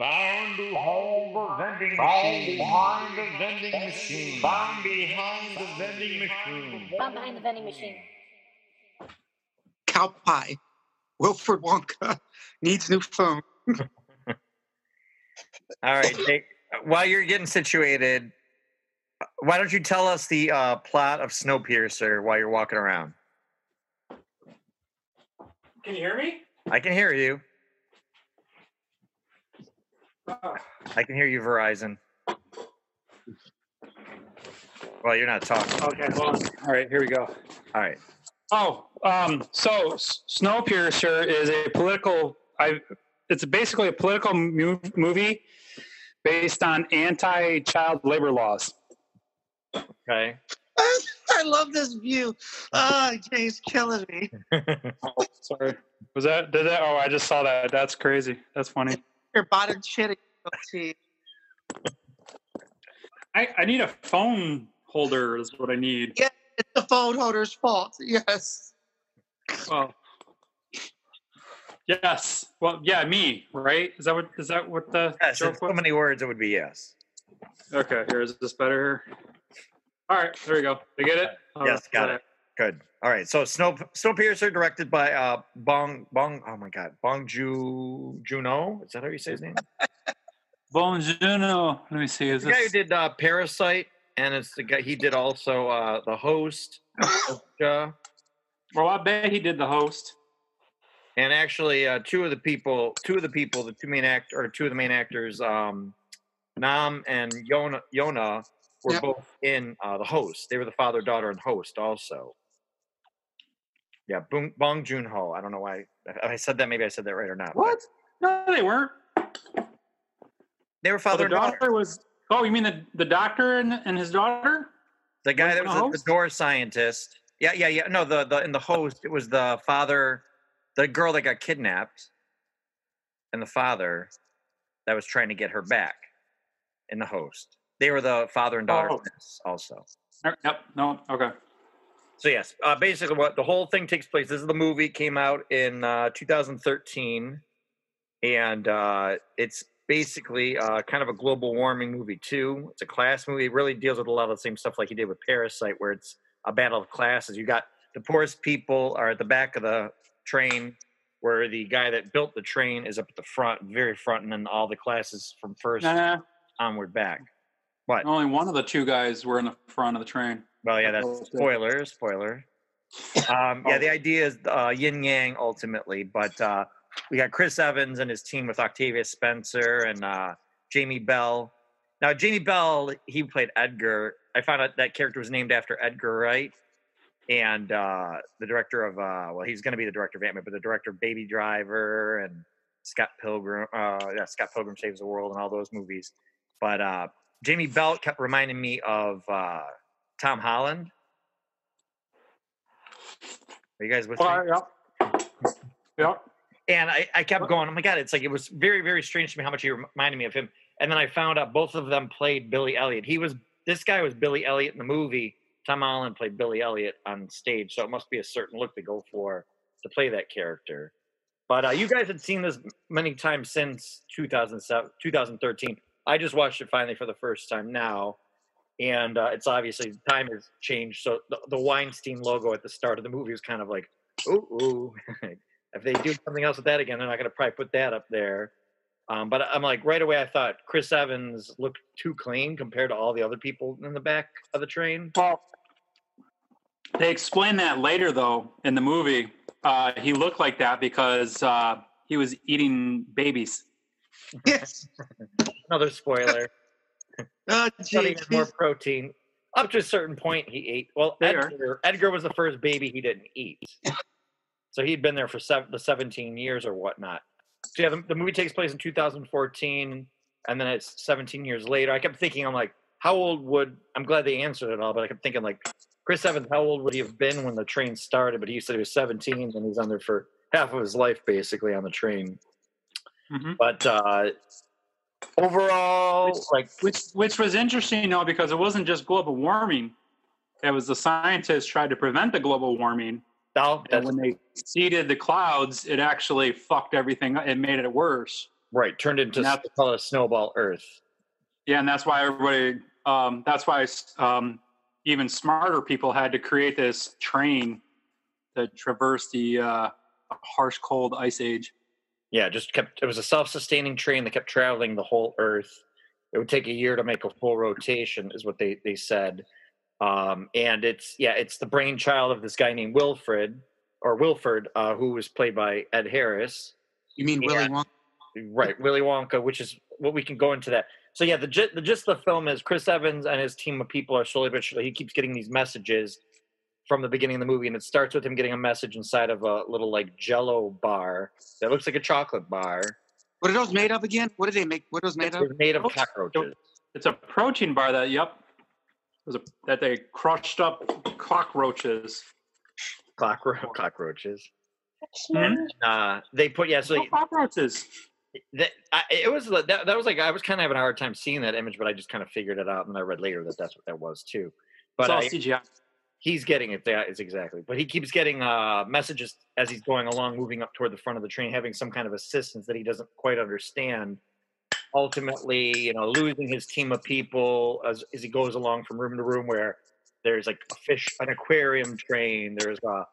Found behind the vending machine. Behind the vending machine. Found behind the vending machine. Found behind the vending machine. Cow pie. Wilfred Wonka needs new phone. All right, Jake, while you're getting situated, why don't you tell us the uh, plot of Snowpiercer while you're walking around? Can you hear me? I can hear you. I can hear you, Verizon. Well, you're not talking. Okay, hold on. All right, here we go. All right. Oh, um, so S- Snowpiercer is a political. I. It's basically a political mu- movie based on anti-child labor laws. Okay. I love this view. Ah, Jay's killing me. Oh, sorry. Was that? Did that? Oh, I just saw that. That's crazy. That's funny. Your bottom shitting. Goatee. I, I need a phone holder. Is what I need. Yeah. It's the phone holder's fault. Yes. Well. Yes. Well, yeah, me. Right? Is that what? Is that what the Yes, in joke so many words, it would be yes. Okay. Here is this better? All right. There we go. Did you get it? Oh, Yes, got yeah. it. Good. All right. So Snow Snowpiercer, directed by uh Bong Bong. Oh my God, Bong Ju Juno. Is that how you say his name? Bonjour. Let me see. Is the guy who did uh, Parasite, and it's the guy he did also uh, the host. uh, Well, I bet he did the host. and actually, uh, two of the people, two of the people, the two main act or two of the main actors, um, Nam and Yona, Yona were Yep. both in uh, the host. They were the father, daughter, and host also. Yeah, Bong, Bong Joon Ho. I don't know why I said that. Maybe I said that right or not. but What? No, they weren't. They were Oh, father the and daughter. daughter was. Oh, you mean the the doctor and, and his daughter? The guy that was the the, door scientist. Yeah, yeah, yeah. No, the the in the host, it was the father, the girl that got kidnapped, and the father that was trying to get her back. In the host, they were the father and daughter Oh. also. Yep. No. Okay. So yes, uh, basically, what the whole thing takes place. This is the movie came out in uh, 2013, and uh, it's basically uh, kind of a global warming movie too. It's a class movie. It really deals with a lot of the same stuff like he did with Parasite, where it's a battle of classes. You got the poorest people are at the back of the train, where the guy that built the train is up at the front, very front, and then all the classes from first Nah, onward back. What? only one of the two guys were in the front of the train. Well, yeah, That's that's spoiler, spoiler. Um, yeah, the idea is uh, yin yang ultimately, but uh, we got Chris Evans and his team with Octavia Spencer and uh, Jamie Bell. Now, Jamie Bell, he played Edgar. I found out that character was named after Edgar Wright, and uh, the director of uh, well, he's going to be the director of Ant-Man, but the director of Baby Driver and Scott Pilgrim, uh, yeah, Scott Pilgrim Saves the World, and all those movies. But uh, Jamie Bell kept reminding me of uh, Tom Holland. Are you guys with me? Oh, yep. And I, I kept going, oh my God, it's like, it was very, very strange to me how much he reminded me of him. And then I found out both of them played Billy Elliot. He was, this guy was Billy Elliot in the movie. Tom Holland played Billy Elliot on stage. So it must be a certain look to go for to play that character. But uh, you guys had seen this many times since 2007, 2013. I just watched it finally for the first time now. And uh, it's obviously time has changed. So the, the Weinstein logo at the start of the movie was kind of like, ooh, ooh. if they do something else with that again, they're not going to probably put that up there. Um, but I'm like, right away, I thought Chris Evans looked too clean compared to all the other people in the back of the train. Well, they explain that later, though, in the movie. Uh, he looked like that because uh, he was eating babies. Yes. Another spoiler. Oh, Thought he geez. more protein. Up to a certain point, he ate. Well, Edgar, Edgar was the first baby he didn't eat. So he'd been there for seven, the 17 years or whatnot. So yeah, the, the movie takes place in 2014, and then it's 17 years later. I kept thinking, I'm like, how old would, I'm glad they answered it all, but I kept thinking, like, Chris Evans, how old would he have been when the train started? But he said he was 17, and he's on there for half of his life, basically, on the train. Mhm. But uh, overall, like, Which which was interesting, though, because it wasn't just global warming. It was the scientists tried to prevent the global warming, oh, and that's when they seeded the clouds, it actually fucked everything. up. It made it worse. Right, turned into Not- s- call it Snowball Earth. Yeah, and that's why everybody. Um, that's why um, even smarter people had to create this train to traverse the uh, harsh, cold ice age. Yeah, just kept. It was a self-sustaining train that kept traveling the whole Earth. It would take a year to make a full rotation, is what they they said. Um, and it's yeah, it's the brainchild of this guy named Wilfred or Wilford, uh, who was played by Ed Harris. You mean Yeah. Willy Wonka? Right, Willy Wonka, which is what we can go into that. So yeah, the gist, the gist of the film is Chris Evans and his team of people are slowly but surely. He keeps getting these messages from the beginning of the movie, and it starts with him getting a message inside of a little like Jello bar that looks like a chocolate bar. What are those made of again? What do they make? What are those made of? Made of cockroaches. It's a protein bar that, yep, was a, that they crushed up cockroaches. Cockro- cockroaches. Hmm? Uh, they put yeah. So No cockroaches. that, I, it was that, that was like I was kind of having a hard time seeing that image, but I just kind of figured it out, and I read later that that's what that was too. But It's all I, CGI. he's getting it. That is exactly. But he keeps getting uh, messages as he's going along, moving up toward the front of the train, having some kind of assistance that he doesn't quite understand. Ultimately, you know, losing his team of people as, as he goes along from room to room, where there's like a fish, an aquarium train, there's a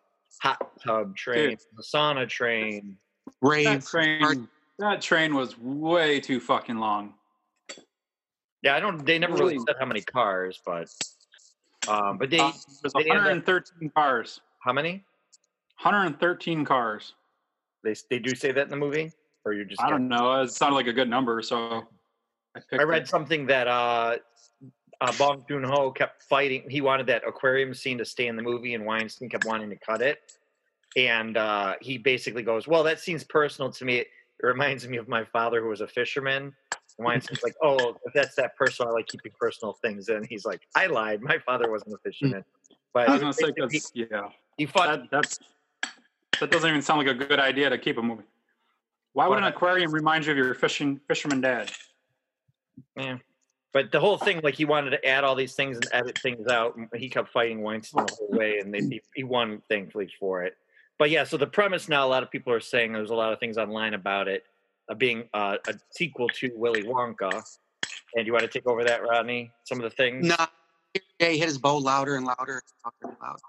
hot tub train, a sauna train. That Rave. train, that train was way too fucking long. Yeah, I don't. They never really Really? said how many cars, but um, but they Uh, There's they ended up- 113 cars. how many? 113 cars. They they do say that in the movie, or you just I don't know. It sounded like a good number, so I picked I read it. something that uh, uh, Bong Joon Ho kept fighting. He wanted that aquarium scene to stay in the movie, and Weinstein kept wanting to cut it. And uh, he basically goes, "Well, that seems personal to me. It reminds me of my father, who was a fisherman." And Weinstein's like, "Oh, if that's that personal, I like keeping personal things." And he's like, "I lied. My father wasn't a fisherman." But I was gonna say basically, 'cause, yeah, he fought. that that's that doesn't even sound like a good idea to keep a movie. Why would an aquarium remind you of your fishing fisherman dad? Yeah. But the whole thing, like he wanted to add all these things and edit things out. and He kept fighting Weinstein the whole way, and they, he, he won, thankfully, for it. But yeah, so the premise now, a lot of people are saying there's a lot of things online about it uh, being uh, a sequel to Willy Wonka. And you want to take over that, Rodney? Some of the things? Nah. Yeah, he hit his bow louder and louder and louder and louder.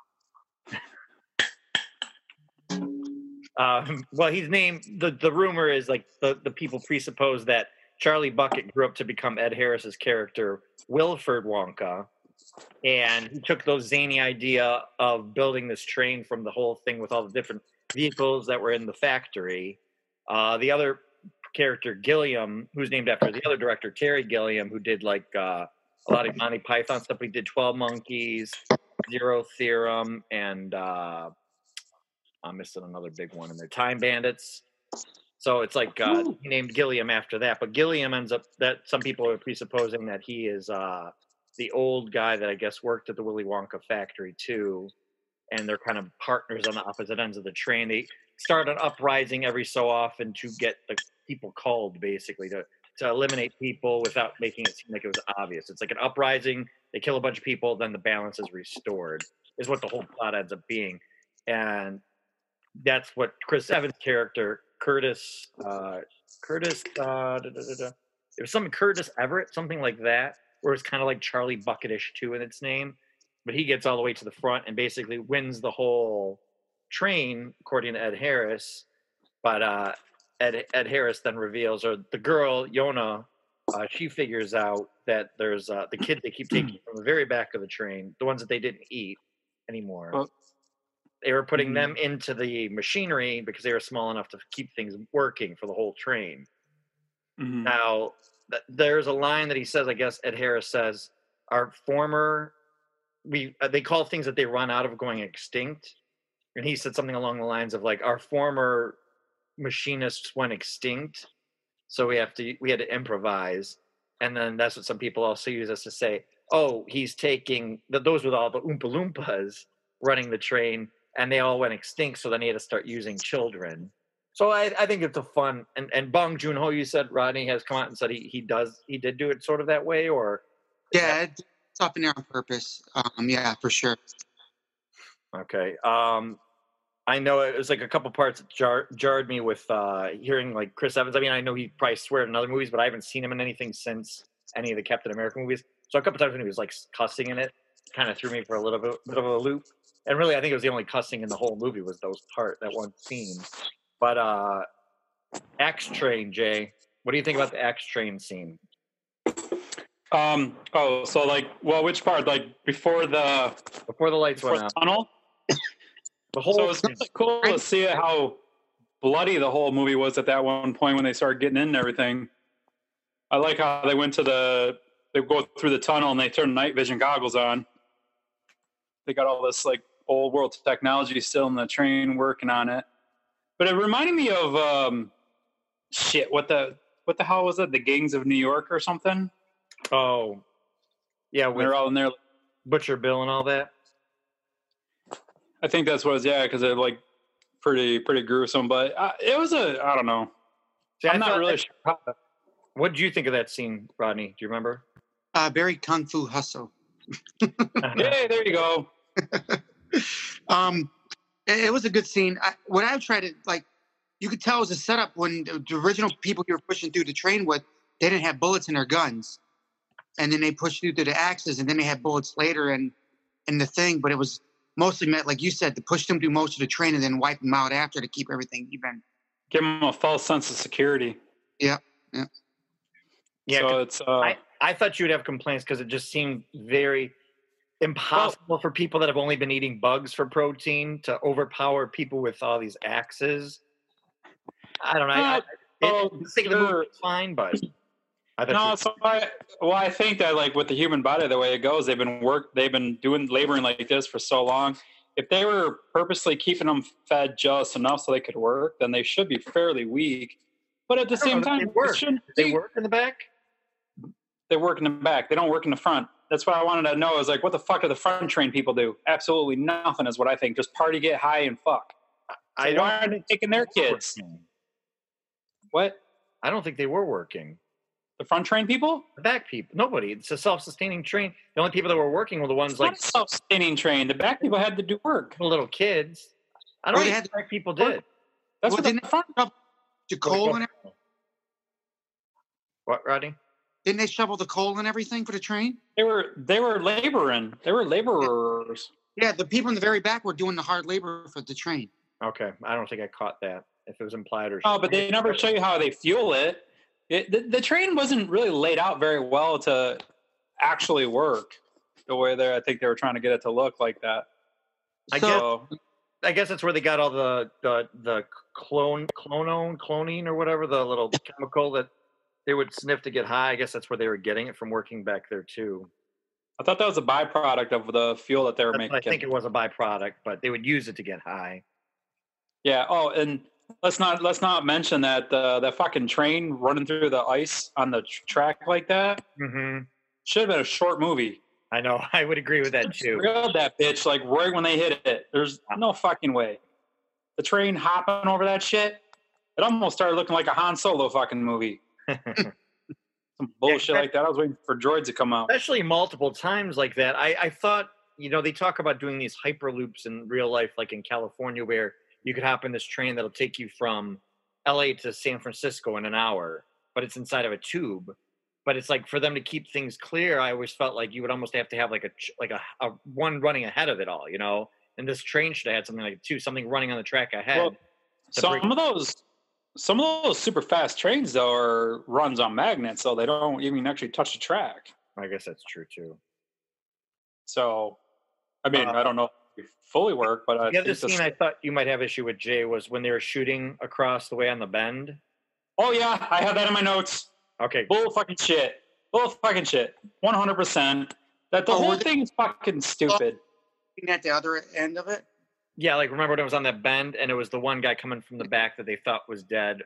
Um, well, he's named the the rumor is like the the people presuppose that Charlie Bucket grew up to become Ed Harris's character Wilford Wonka, and he took those zany idea of building this train from the whole thing with all the different vehicles that were in the factory. Uh, the other character Gilliam, who's named after the other director Terry Gilliam, who did like uh, a lot of Monty Python stuff. He did Twelve Monkeys, Zero Theorem, and uh, I'm missing another big one in there. Time Bandits. So it's like uh, he named Gilliam after that, but Gilliam ends up that some people are presupposing that he is uh, the old guy that I guess worked at the Willy Wonka factory too, and they're kind of partners on the opposite ends of the train. They start an uprising every so often to get the people called, basically to to eliminate people without making it seem like it was obvious. It's like an uprising. They kill a bunch of people, then the balance is restored. Is what the whole plot ends up being, and that's what Chris Evans' character Curtis uh, Curtis uh, da, da, da, da. it was some Curtis Everett something like that where it's kind of like Charlie Bucketish too in its name but he gets all the way to the front and basically wins the whole train according to Ed Harris but uh, Ed, Ed Harris then reveals or the girl Yona uh, she figures out that there's uh, the kid they keep taking from the very back of the train the ones that they didn't eat anymore. They were putting Mm. them into the machinery because they were small enough to keep things working for the whole train. Mhm. Now, th- there's a line that he says. I guess Ed Harris says, "Our former, we uh, they call things that they run out of going extinct," and he said something along the lines of like, "Our former machinists went extinct, so we have to we had to improvise." And then that's what some people also use us to say, "Oh, he's taking th- those with all the oompa loompas running the train." And they all went extinct. So then he had to start using children. So I, I think it's a fun and and Bong Joon Ho, you said Rodney has come out and said he he does he did do it sort of that way, or Yeah, it's up in there on purpose. Um, yeah, for sure. okay. Um, I know it was like a couple parts that jar, jarred me with uh, hearing like Chris Evans. I mean, I know he probably sweared in other movies, but I haven't seen him in anything since any of the Captain America movies. So a couple times when he was like cussing in it, kind of threw me for a little bit, bit of a loop. And really, I think it was the only cussing in the whole movie was those part that one scene. But uh, X Train, Jay, what do you think about the X Train scene? Um. Oh, so like, well, which part? Like before the Before the lights before went the out, tunnel. the whole So it's really cool to see how bloody the whole movie was at that one point when they started getting in and everything. I like how they went to the they go through the tunnel and they turn night vision goggles on. They got all this like old world technology still in the train working on it. But it reminded me of um shit, what the what the hell was it? The gangs of New York or something? oh, yeah, When with they're all in there Butcher Bill and all that. I think that's what it was, yeah, because they're like pretty pretty gruesome. But uh, it was a I don't know. See, I I'm not really that- sure. How, What did you think of that scene, Rodney? Do you remember? Uh, very kung fu hustle. hey, there you go. um, it, it was a good scene. I, what I tried to like, you could tell it was a setup when the, the original people you were pushing through the train with, they didn't have bullets in their guns, and then they pushed through to the axes, and then they had bullets later and in the thing. But it was mostly meant, like you said, to push them through most of the train and then wipe them out after to keep everything even. Give them a false sense of security. Yeah, so 'cause it's uh, I, I thought you would have complaints because it just seemed very impossible for people that have only been eating bugs for protein to overpower people with all these axes. I don't know. I, I, Uh, it, oh, the sake movie sure. fine, but I no. So I well, I think that like with the human body, the way it goes, they've been work, they've been doing laboring like this for so long. If they were purposely keeping them fed just enough so they could work, then they should be fairly weak. But at the same know, time, they work. shouldn't they work in the back. they work in the back. They don't work in the front. That's what I wanted to know. Is like, what the fuck do the front train people do? Absolutely nothing is what I think. Just party, get high, and fuck. I So don't. why aren't they taking their kids? working. What I don't think they were working. the front train people? The back people, nobody. It's a self-sustaining train. The only people that were working were the ones It's like not a self-sustaining train. The back people had to do work. the little kids. I don't Well, they think had the back people did. That's Well, what the front. The coal and everything. What, Rodney? Didn't they shovel the coal and everything for the train? They were they were laboring. They were laborers. Yeah, the people in the very back were doing the hard labor for the train. Okay, I don't think I caught that. If it was implied or Oh, but they never show you how they fuel it. it the, the train wasn't really laid out very well to actually work the way they I think they were trying to get it to look like that. I So- guess I guess that's where they got all the the the clone clonone cloning or whatever the little chemical that they would sniff to get high. I guess that's where they were getting it from working back there too. I thought that was a byproduct of the fuel that they were That's making. I think it was a byproduct, but they would use it to get high. Yeah. Oh, and let's not let's not mention that uh, that fucking train running through the ice on the tr- track like that hmm should have been a short movie. I know. I would agree with that too. That bitch like right when they hit it. There's no fucking way. The train hopping over that shit. It almost started looking like a Han Solo fucking movie. Some bullshit that- like that. I was waiting for droids to come out. especially multiple times like that. I, I thought, you know, they talk about doing these hyperloops in real life, like in California, where you could hop in this train that'll take you from LA to San Francisco in an hour, but it's inside of a tube. But it's like for them to keep things clear, I always felt like you would almost have to have like a like a, a one running ahead of it all, you know. And this train should have had something like two, something running on the track ahead. Well, Some bring- of those some of those super fast trains though are runs on magnets, so they don't even actually touch the track. I guess that's true too. So I mean, Uh, I don't know if it fully work, but I The other think the scene I thought you might have issue with Jay was when they were shooting across the way on the bend. Oh yeah, I have that in my notes. Okay, Bull fucking shit. Bull fucking shit. One hundred percent. That the Oh, whole thing is fucking stupid. Looking at the other end of it. Yeah, like remember when it was on that bend and it was the one guy coming from the back that they thought was dead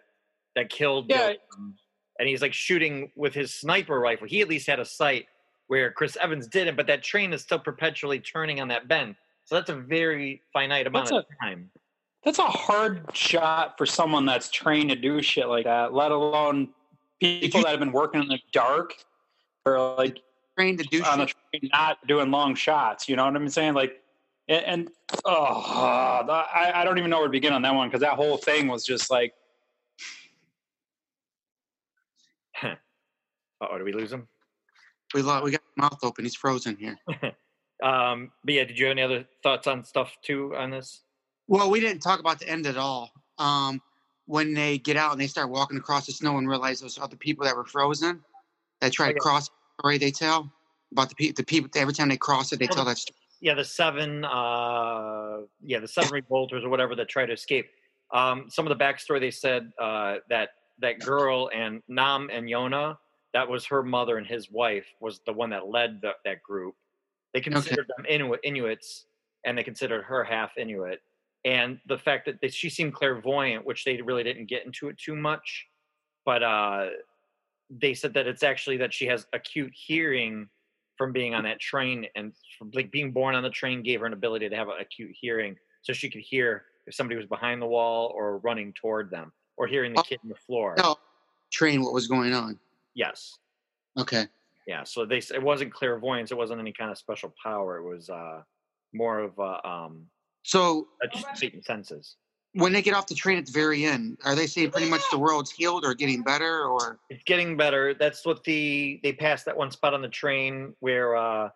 that killed Yeah. Gilliam. and he's like shooting with his sniper rifle. He at least had a sight where Chris Evans didn't, but that train is still perpetually turning on that bend. So that's a very finite amount That's of time. That's a hard shot for someone that's trained to do shit like that, let alone people you- that have been working in the dark or like Trained to do on a shit. train not doing long shots. You know what I'm saying? Like and, and oh, the- I, I don't even know where to begin on that one because that whole thing was just like Oh, do we lose him? We lo- we got his mouth open. He's frozen here. Um, but yeah, did you have any other thoughts on stuff too on this? Well, we didn't talk about the end at all. Um, when they get out and they start walking across the snow and realize those other people that were frozen that try Oh, to cross the story they tell about the people the people every time they cross it they tell that story. Yeah, the seven, uh, yeah, the seven revolters or whatever that try to escape. Um, some of the backstory they said uh, that that girl and Nam and Yona, that was her mother and his wife was the one that led the, that group. They considered them Inuit, Inuits, and they considered her half Inuit. And the fact that they, she seemed clairvoyant, which they really didn't get into it too much, but uh, they said that it's actually that she has acute hearing from being on that train and from like being born on the train gave her an ability to have an acute hearing so she could hear if somebody was behind the wall or running toward them or hearing the Oh, kid on the floor. No, train what was going on. yes. Okay. yeah so they it wasn't clairvoyance it wasn't any kind of special power it was uh more of a um So heightened senses when they get off the train at the very end, are they saying pretty much the world's healed or getting better or? It's getting better. That's what the they passed that one spot on the train where uh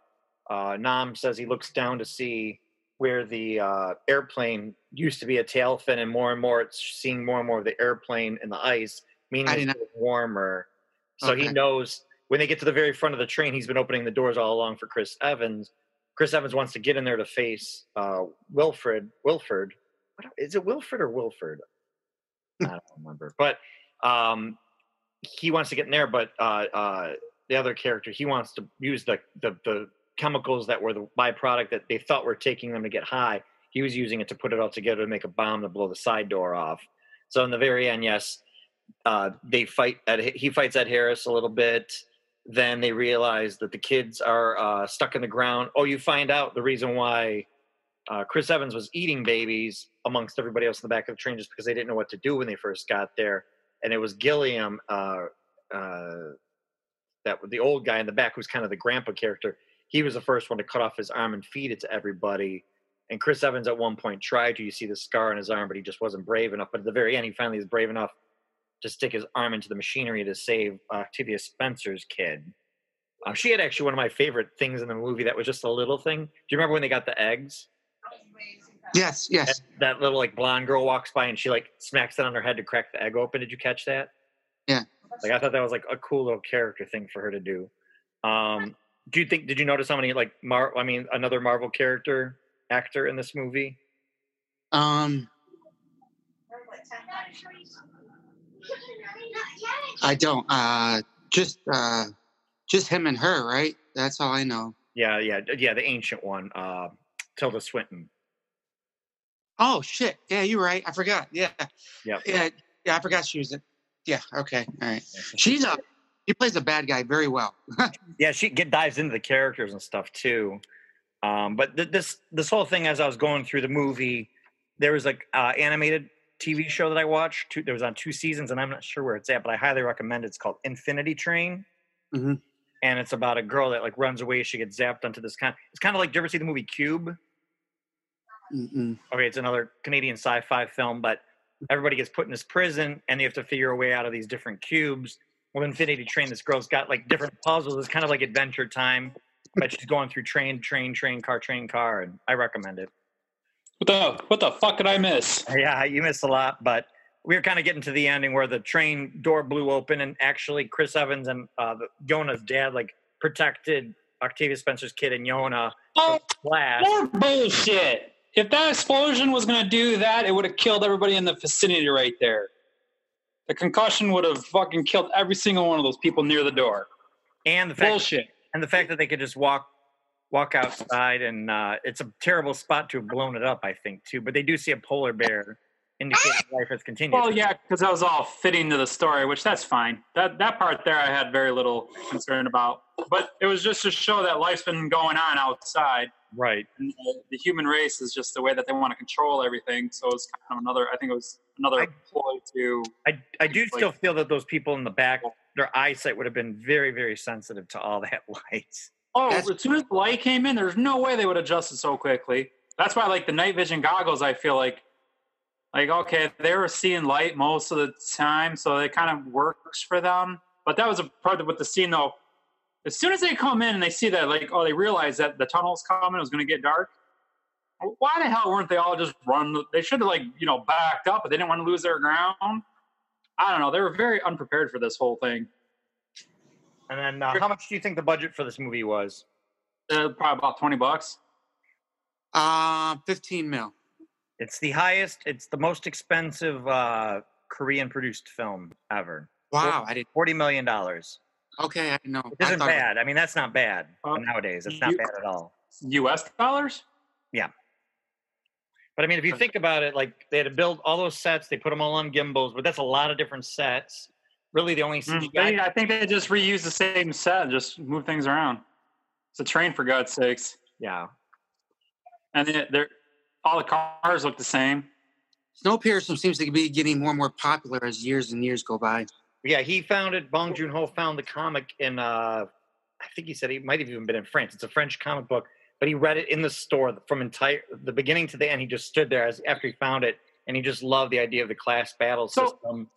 uh nam says he looks down to see where the uh airplane used to be a tail fin and more and more it's seeing more and more of the airplane in the ice meaning it's warmer. So he knows when they get to the very front of the train he's been opening the doors all along for chris evans. Chris evans wants to get in there to face uh wilfred wilford what, is it wilfred or wilford i don't remember but um he wants to get in there, but uh, uh, the other character he wants to use the, the the chemicals that were the byproduct that they thought were taking them to get high. He was using it to put it all together to make a bomb to blow the side door off. So in the very end, yes, uh, they fight. Ed, he fights Ed Harris a little bit. Then they realize that the kids are uh, stuck in the ground. Oh, you find out the reason why uh, Chris Evans was eating babies amongst everybody else in the back of the train just because they didn't know what to do when they first got there and it was Gilliam, uh, uh, that the old guy in the back, who's kind of the grandpa character. He was the first one to cut off his arm and feed it to everybody. And Chris Evans at one point tried to. You see the scar on his arm, but he just wasn't brave enough. But at the very end, he finally is brave enough to stick his arm into the machinery to save Octavia Spencer's kid. Uh, she had actually one of my favorite things in the movie that was just a little thing. Do you remember when they got the eggs? Yes, yes. And that little like blonde girl walks by and she like smacks it on her head to crack the egg open. Did you catch that? Yeah. Like I thought that was like a cool little character thing for her to do. Um, do you think? Did you notice how many like Mar? I mean, another Marvel character actor in this movie? Um I don't. Uh just uh just him and her, right? That's all I know. Yeah, yeah, yeah. The ancient one, uh, Tilda Swinton. Oh shit. Yeah, you're right. I forgot. Yeah. Yep. Yeah, yeah, I forgot she was in Yeah, okay. All right. She's a she plays a bad guy very well. yeah, she get dives into the characters and stuff too. Um, but th- this this whole thing, as I was going through the movie, there was like uh, animated TV show that I watched. Two, there was on two seasons, and I'm not sure where it's at, but I highly recommend it. It's called Infinity Train, Mhm. and it's about a girl that like runs away. She gets zapped onto this kind. It's kind of like. Do you ever see the movie Cube? Mm-mm. Okay, it's another Canadian sci-fi film, but everybody gets put in this prison, and they have to figure a way out of these different cubes. Well, Infinity Train, this girl's got like different puzzles. It's kind of like Adventure Time, but she's going through train, train, train, car, train, car, and I recommend it. what the what the fuck did I miss? Yeah, you missed a lot, but we were kind of getting to the ending where the train door blew open, and actually Chris Evans and uh, the, Yona's dad like protected Octavia Spencer's kid and Yona Oh, blast. more bullshit. If that explosion was going to do that, it would have killed everybody in the vicinity right there. The concussion would have fucking killed every single one of those people near the door. And the fact Bullshit. and the fact that they could just walk walk outside and uh, it's a terrible spot to have blown it up i think too but they do see a polar bear indicating life has continued Well, yeah, because that was all fitting to the story, which that's fine. That that part there, I had very little concern about. But it was just to show that life's been going on outside, right and the, the human race is just the way that they want to control everything. So it's kind of another. I think it was another I- ploy to. i, I do Like- still feel that those people in the back their eyesight would have been very very sensitive to all that light Oh, That's- as soon as the light came in, there's no way they would adjust it so quickly. that's why like the night vision goggles. I feel like like okay, they were seeing light most of the time, so it kind of works for them. But that was a part of with the scene though. As soon as they come in and they see that, like, oh, they realize that the tunnel's coming, it was going to get dark. Why the hell weren't they all just run? They should have like you know backed up, but they didn't want to lose their ground. I don't know. They were very unprepared for this whole thing. And then, uh, how much do you think the budget for this movie was? Uh, probably about twenty bucks. Uh, 15 mil. It's the highest. It's the most expensive uh, Korean produced film ever. Wow, I didn't. Forty million dollars. Okay, I know. It I isn't thought- bad. I mean, that's not bad Uh, nowadays. It's not you- bad at all. U.S. dollars. Yeah. But I mean, if you think about it, like they had to build all those sets, they put them all on gimbals, but that's a lot of different sets. Really, the only Mm, they- I think they just reuse the same set, and just move things around. It's a train for God's sakes, Yeah, and they- they're all the cars look the same. Snowpiercer seems to be getting more and more popular as years and years go by. Yeah. He found it. Bong Joon Ho found the comic in. uh I think he said he might have even been in France. It's a French comic book, but he read it in the store from entire the beginning to the end. He just stood there as after he found it, and he just loved the idea of the class battle So- system.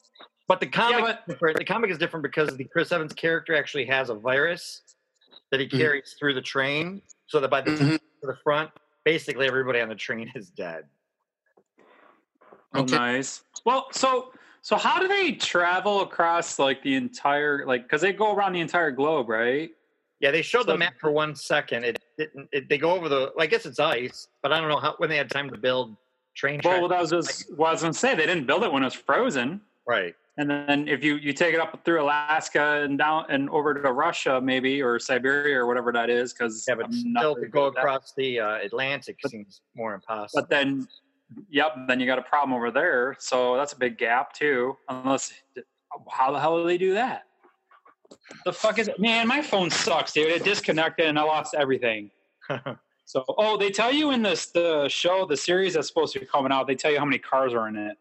But the comic, but- the comic is different because the Chris Evans character actually has a virus that he Mhm. carries through the train, so that by the time Mhm. to the front, basically everybody on the train is dead. Oh, Okay. nice. Well, so so how do they travel across like the entire like because they go around the entire globe, right? Yeah, they showed the map for one second. It didn't. It, they go over the. I guess it's ice, but I don't know how when they had time to build train tracks. Well, that was just what I was gonna say. They didn't build it when it was frozen. right. And then if you you take it up through Alaska and down and over to Russia maybe or Siberia or whatever that is because Yeah, but still to go across the uh, Atlantic But- seems more impossible. But then, yep, then you got a problem over there. So that's a big gap too. Unless, how the hell do they do that? The fuck is it? Man, my phone sucks, dude. It disconnected and I lost everything. So, oh, they tell you in this the show, the series that's supposed to be coming out. They tell you how many cars are in it.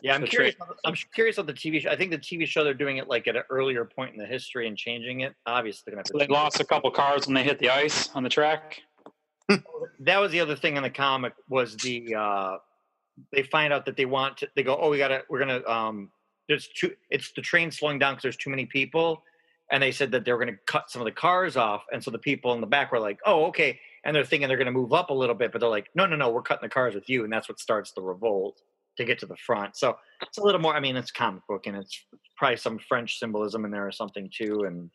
yeah, I'm curious. tra- I'm curious on the TV show. I think the TV show they're doing it like at an earlier point in the history and changing it. Obviously, they're gonna have So they change it. lost a couple cars when they hit the ice on the track. That was the other thing in the comic was the uh they find out that they want to they go oh we gotta we're gonna um there's too it's the train slowing down because there's too many people and they said that they were gonna cut some of the cars off and so the people in the back were like oh okay and they're thinking they're gonna move up a little bit but they're like no no no we're cutting the cars with you and that's what starts the revolt to get to the front so it's a little more i mean it's comic book and it's probably some french symbolism in there or something too and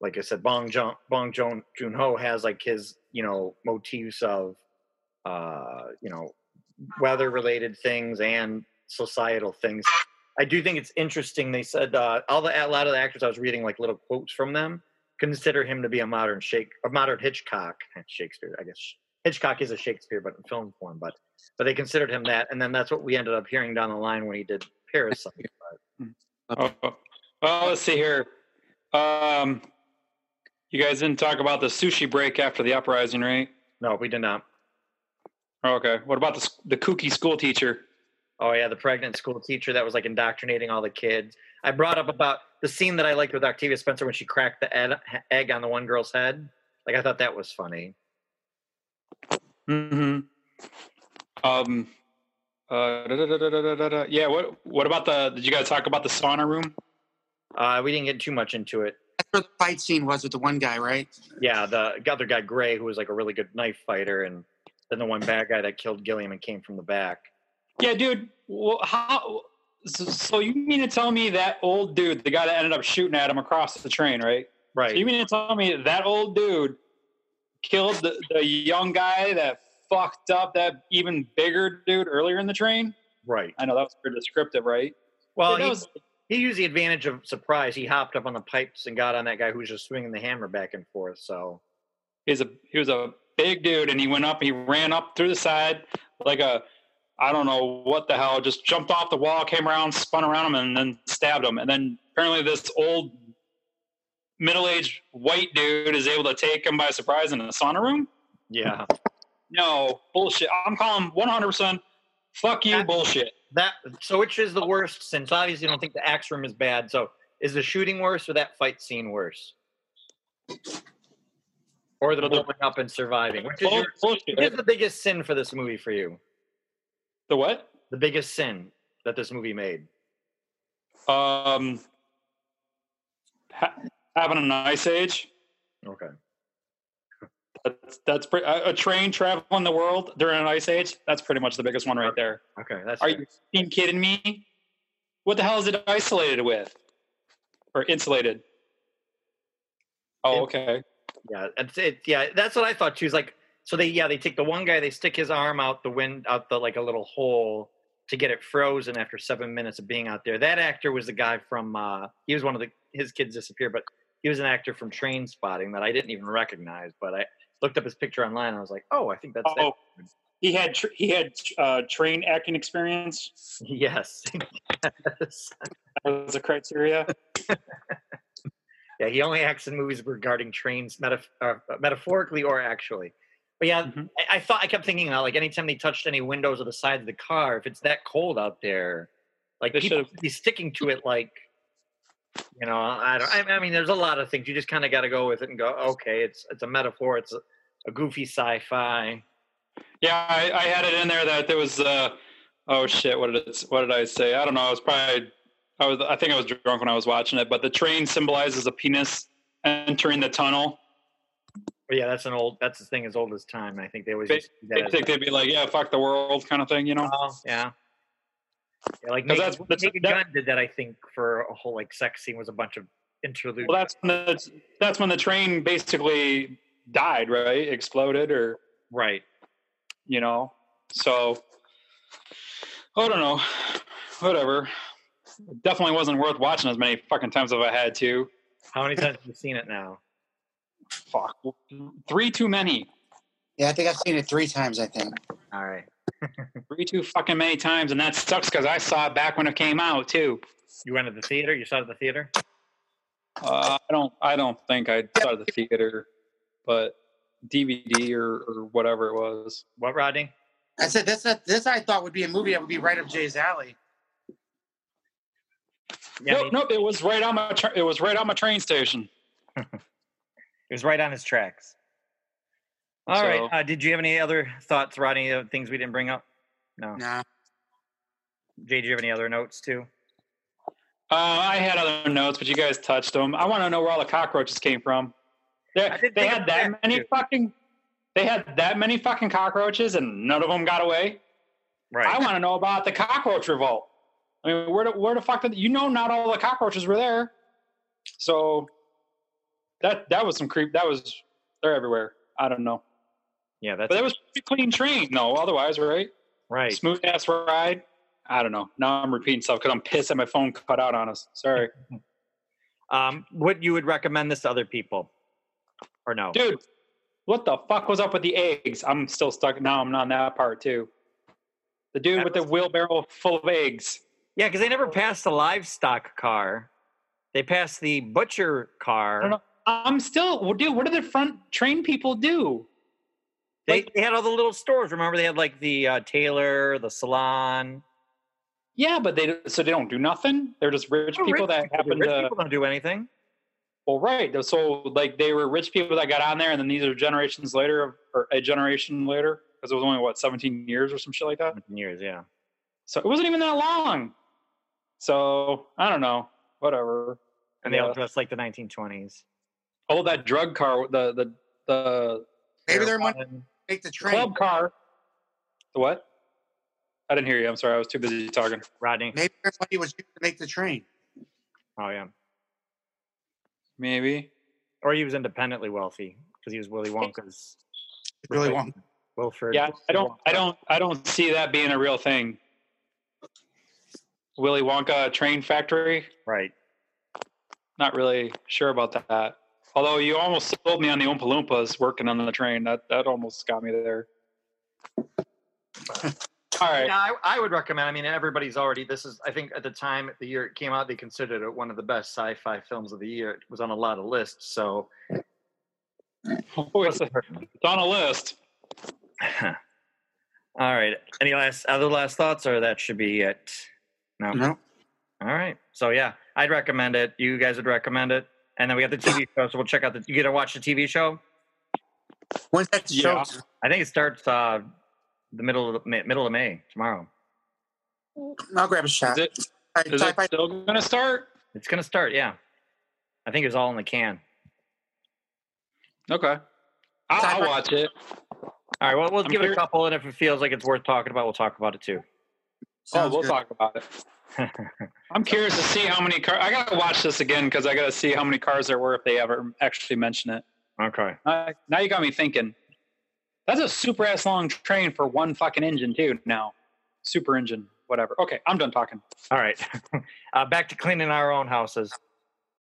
like I said, Bong Joon Bong Joon Joon Ho has like his you know motifs of uh you know weather related things and societal things. I do think it's interesting. They said uh, all the a lot of the actors I was reading like little quotes from them consider him to be a modern Shake a modern Hitchcock Shakespeare. I guess Hitchcock is a Shakespeare, but in film form. But but they considered him that, and then that's what we ended up hearing down the line when he did Parasite. Oh, oh. well, let's see here. Um, you guys didn't talk about the sushi break after the uprising, right? No, we did not. Oh, okay. What about the the kooky school teacher? Oh yeah, the pregnant school teacher that was like indoctrinating all the kids. I brought up about the scene that I liked with Octavia Spencer when she cracked the ed- egg on the one girl's head. Like I thought that was funny. Mm-hmm. Um. Uh, da, da, da. Yeah. What What about the? Did you guys talk about the sauna room? Uh, we didn't get too much into it. That's where the fight scene was with the one guy, right? Yeah, the other guy Gray, who was like a really good knife fighter, and then the one bad guy that killed Gilliam and came from the back. Yeah, dude. Well, how? So, so you mean to tell me that old dude, the guy that ended up shooting at him across the train, right? Right. So you mean to tell me that old dude killed the, the young guy that fucked up that even bigger dude earlier in the train? right. I know that was pretty descriptive, right? Well, that he, was- he used the advantage of surprise. He hopped up on the pipes and got on that guy who was just swinging the hammer back and forth. So He's a he was a big dude, and he went up. He ran up through the side like a I don't know what the hell. Just jumped off the wall, came around, spun around him, and then stabbed him. And then apparently this old middle-aged white dude is able to take him by surprise in a sauna room. yeah, No bullshit. I'm calling 100. percent Fuck you, That- bullshit. that. So which is the worst? Since obviously you don't think the axe room is bad. So is the shooting worse or that fight scene worse? or the blowing up and surviving. Which is, your, which is the biggest sin for this movie for you? The what? The biggest sin that this movie made. Um, ha- having an ice age. Okay. That's that's a, train traveling the world during an ice age. That's pretty much the biggest one right there. Okay. That's Are fair. you kidding me? What the hell is it isolated with, or insulated? Oh, okay. Yeah, it's it. Yeah, that's what I thought too. Is like so they yeah they take the one guy they stick his arm out the wind out the like a little hole to get it frozen after seven minutes of being out there. That actor was the guy from uh he was one of the his kids disappeared, but he was an actor from Trainspotting that I didn't even recognize. But I looked up his picture online. and I was like, oh, I think that's Oh, he had tr- he had uh, train acting experience. yes. yes. That was a criteria. Yeah, he only acts in movies regarding trains, metaf- uh, metaphorically or actually. But yeah, Mhm. I, I thought I kept thinking about like anytime they touched any windows or the sides of the car, if it's that cold out there, like They people should be sticking to it. Like, you know, I don't. I, mean, there's a lot of things you just kind of got to go with it and go, okay, it's it's a metaphor. It's a, a goofy sci-fi. Yeah, I, I had it in there that there was. Uh, oh shit! What did it? What did I say? I don't know. I was probably. I was. I think I was drunk when I was watching it. But the train symbolizes a penis entering the tunnel. But yeah, that's an old. That's the thing as old as time. I think they always They- used to do They as think they'd be like, "Yeah, fuck the world," kind of thing, you know? Oh, yeah. Yeah, like 'Cause Naked, that's- that's- Naked that- Gun did that. I think for a whole like sex scene was a bunch of interlude. Well, that's when the, that's when the train basically died, right? Exploded, or right. you know. So I don't know. Whatever. It definitely wasn't worth watching as many fucking times as I had to. How many times have you seen it now? Fuck, three too many. Yeah, I think I've seen it three times. I think. All right. Three too fucking many times, and that sucks because I saw it back when it came out too. You went to the theater. You saw it at the theater. Uh, I don't. I don't think I saw it at the theater, but DVD or, or whatever it was. What, Rodney? I said this. This I thought would be a movie that would be right up Jay's alley. Yeah, nope, me- nope. It was right on my. Tra- it was right on my train station. it was right on his tracks. All right. So- Uh, did you have any other thoughts, Rodney? Of things we didn't bring up? No. Nah. Jay, do you have any other notes too? Uh, I had other notes, but you guys touched them. I want to know where all the cockroaches came from. They, I didn't they think had that that, many too. fucking. They had that many fucking cockroaches, and none of them got away. Right. I want to know about the cockroach revolt. I mean, where the, where the fuck did you know? Not all the cockroaches were there. So that that was some creep. That was they're everywhere. I don't know, yeah, that's but that was a pretty clean train. No, otherwise, right? right. Smooth ass ride. I don't know. Now I'm repeating stuff because I'm pissed that my phone cut out on us. Sorry, Um, what you would recommend this to other people, or no? dude. What the fuck was up with the eggs? I'm still stuck. Now I'm on that part too. The dude That with the wheelbarrow full of eggs. Yeah, because they never passed the livestock car. They passed the butcher car. I don't know. I'm still, well, dude. What do the front train people do? They, Like- they had all the little stores. Remember, they had like the uh, tailor, the salon. Yeah, but they so they don't do nothing. They're just rich Oh, people rich that people happen Rich to. people don't do anything. Well, right. So like they were rich people that got on there, and then these are generations later, or a generation later, because it was only what 17 years or some shit like that. Years, yeah. So it wasn't even that long. So I don't know. Whatever. And they all Yeah. dressed like the 1920s. Oh, that drug car, the the the Maybe they're money Heroin. to take the train. club car. The what? I didn't hear you. I'm sorry. I was too busy talking. Rodney. Maybe their money was used to make the train. Oh yeah. Maybe. Or he was independently wealthy because he was Willy Wonka's. Really Wonka. won't. Yeah, I don't. I don't. I don't see that being a real thing. Willy Wonka train factory. Right. Not really sure about that. Although you almost sold me on the Oompa Loompas working on the train. That that almost got me there. All right. Yeah, I, I would recommend. I mean, everybody's already. This is, I think, at the time the year it came out, they considered it one of the best sci-fi films of the year. It was on a lot of lists. So, Oh, it's, it's on a list. all right. Any last other last thoughts, or that should be it? No. No. All right. So yeah, I'd recommend it. You guys would recommend it, and then we got the TV show. So we'll check out the. You get to watch the TV show. When's that show? Yeah. I think it starts uh, the middle of the, middle of May tomorrow. I'll grab a shot. Is it All right, is it I- still going to start? It's gonna start, yeah. I think it's all in the can. Okay, I'll, I'll watch it. All right, well, we'll I'm give it a couple, and if it feels like it's worth talking about, we'll talk about it too. Oh, we'll good. talk about it. I'm curious to see how many cars. I gotta watch this again because I gotta see how many cars there were if they ever actually mention it. okay. Uh, now you got me thinking. That's a super ass long train for one fucking engine too. Now, super engine, whatever. Okay, I'm done talking. All right. uh, back to cleaning our own houses.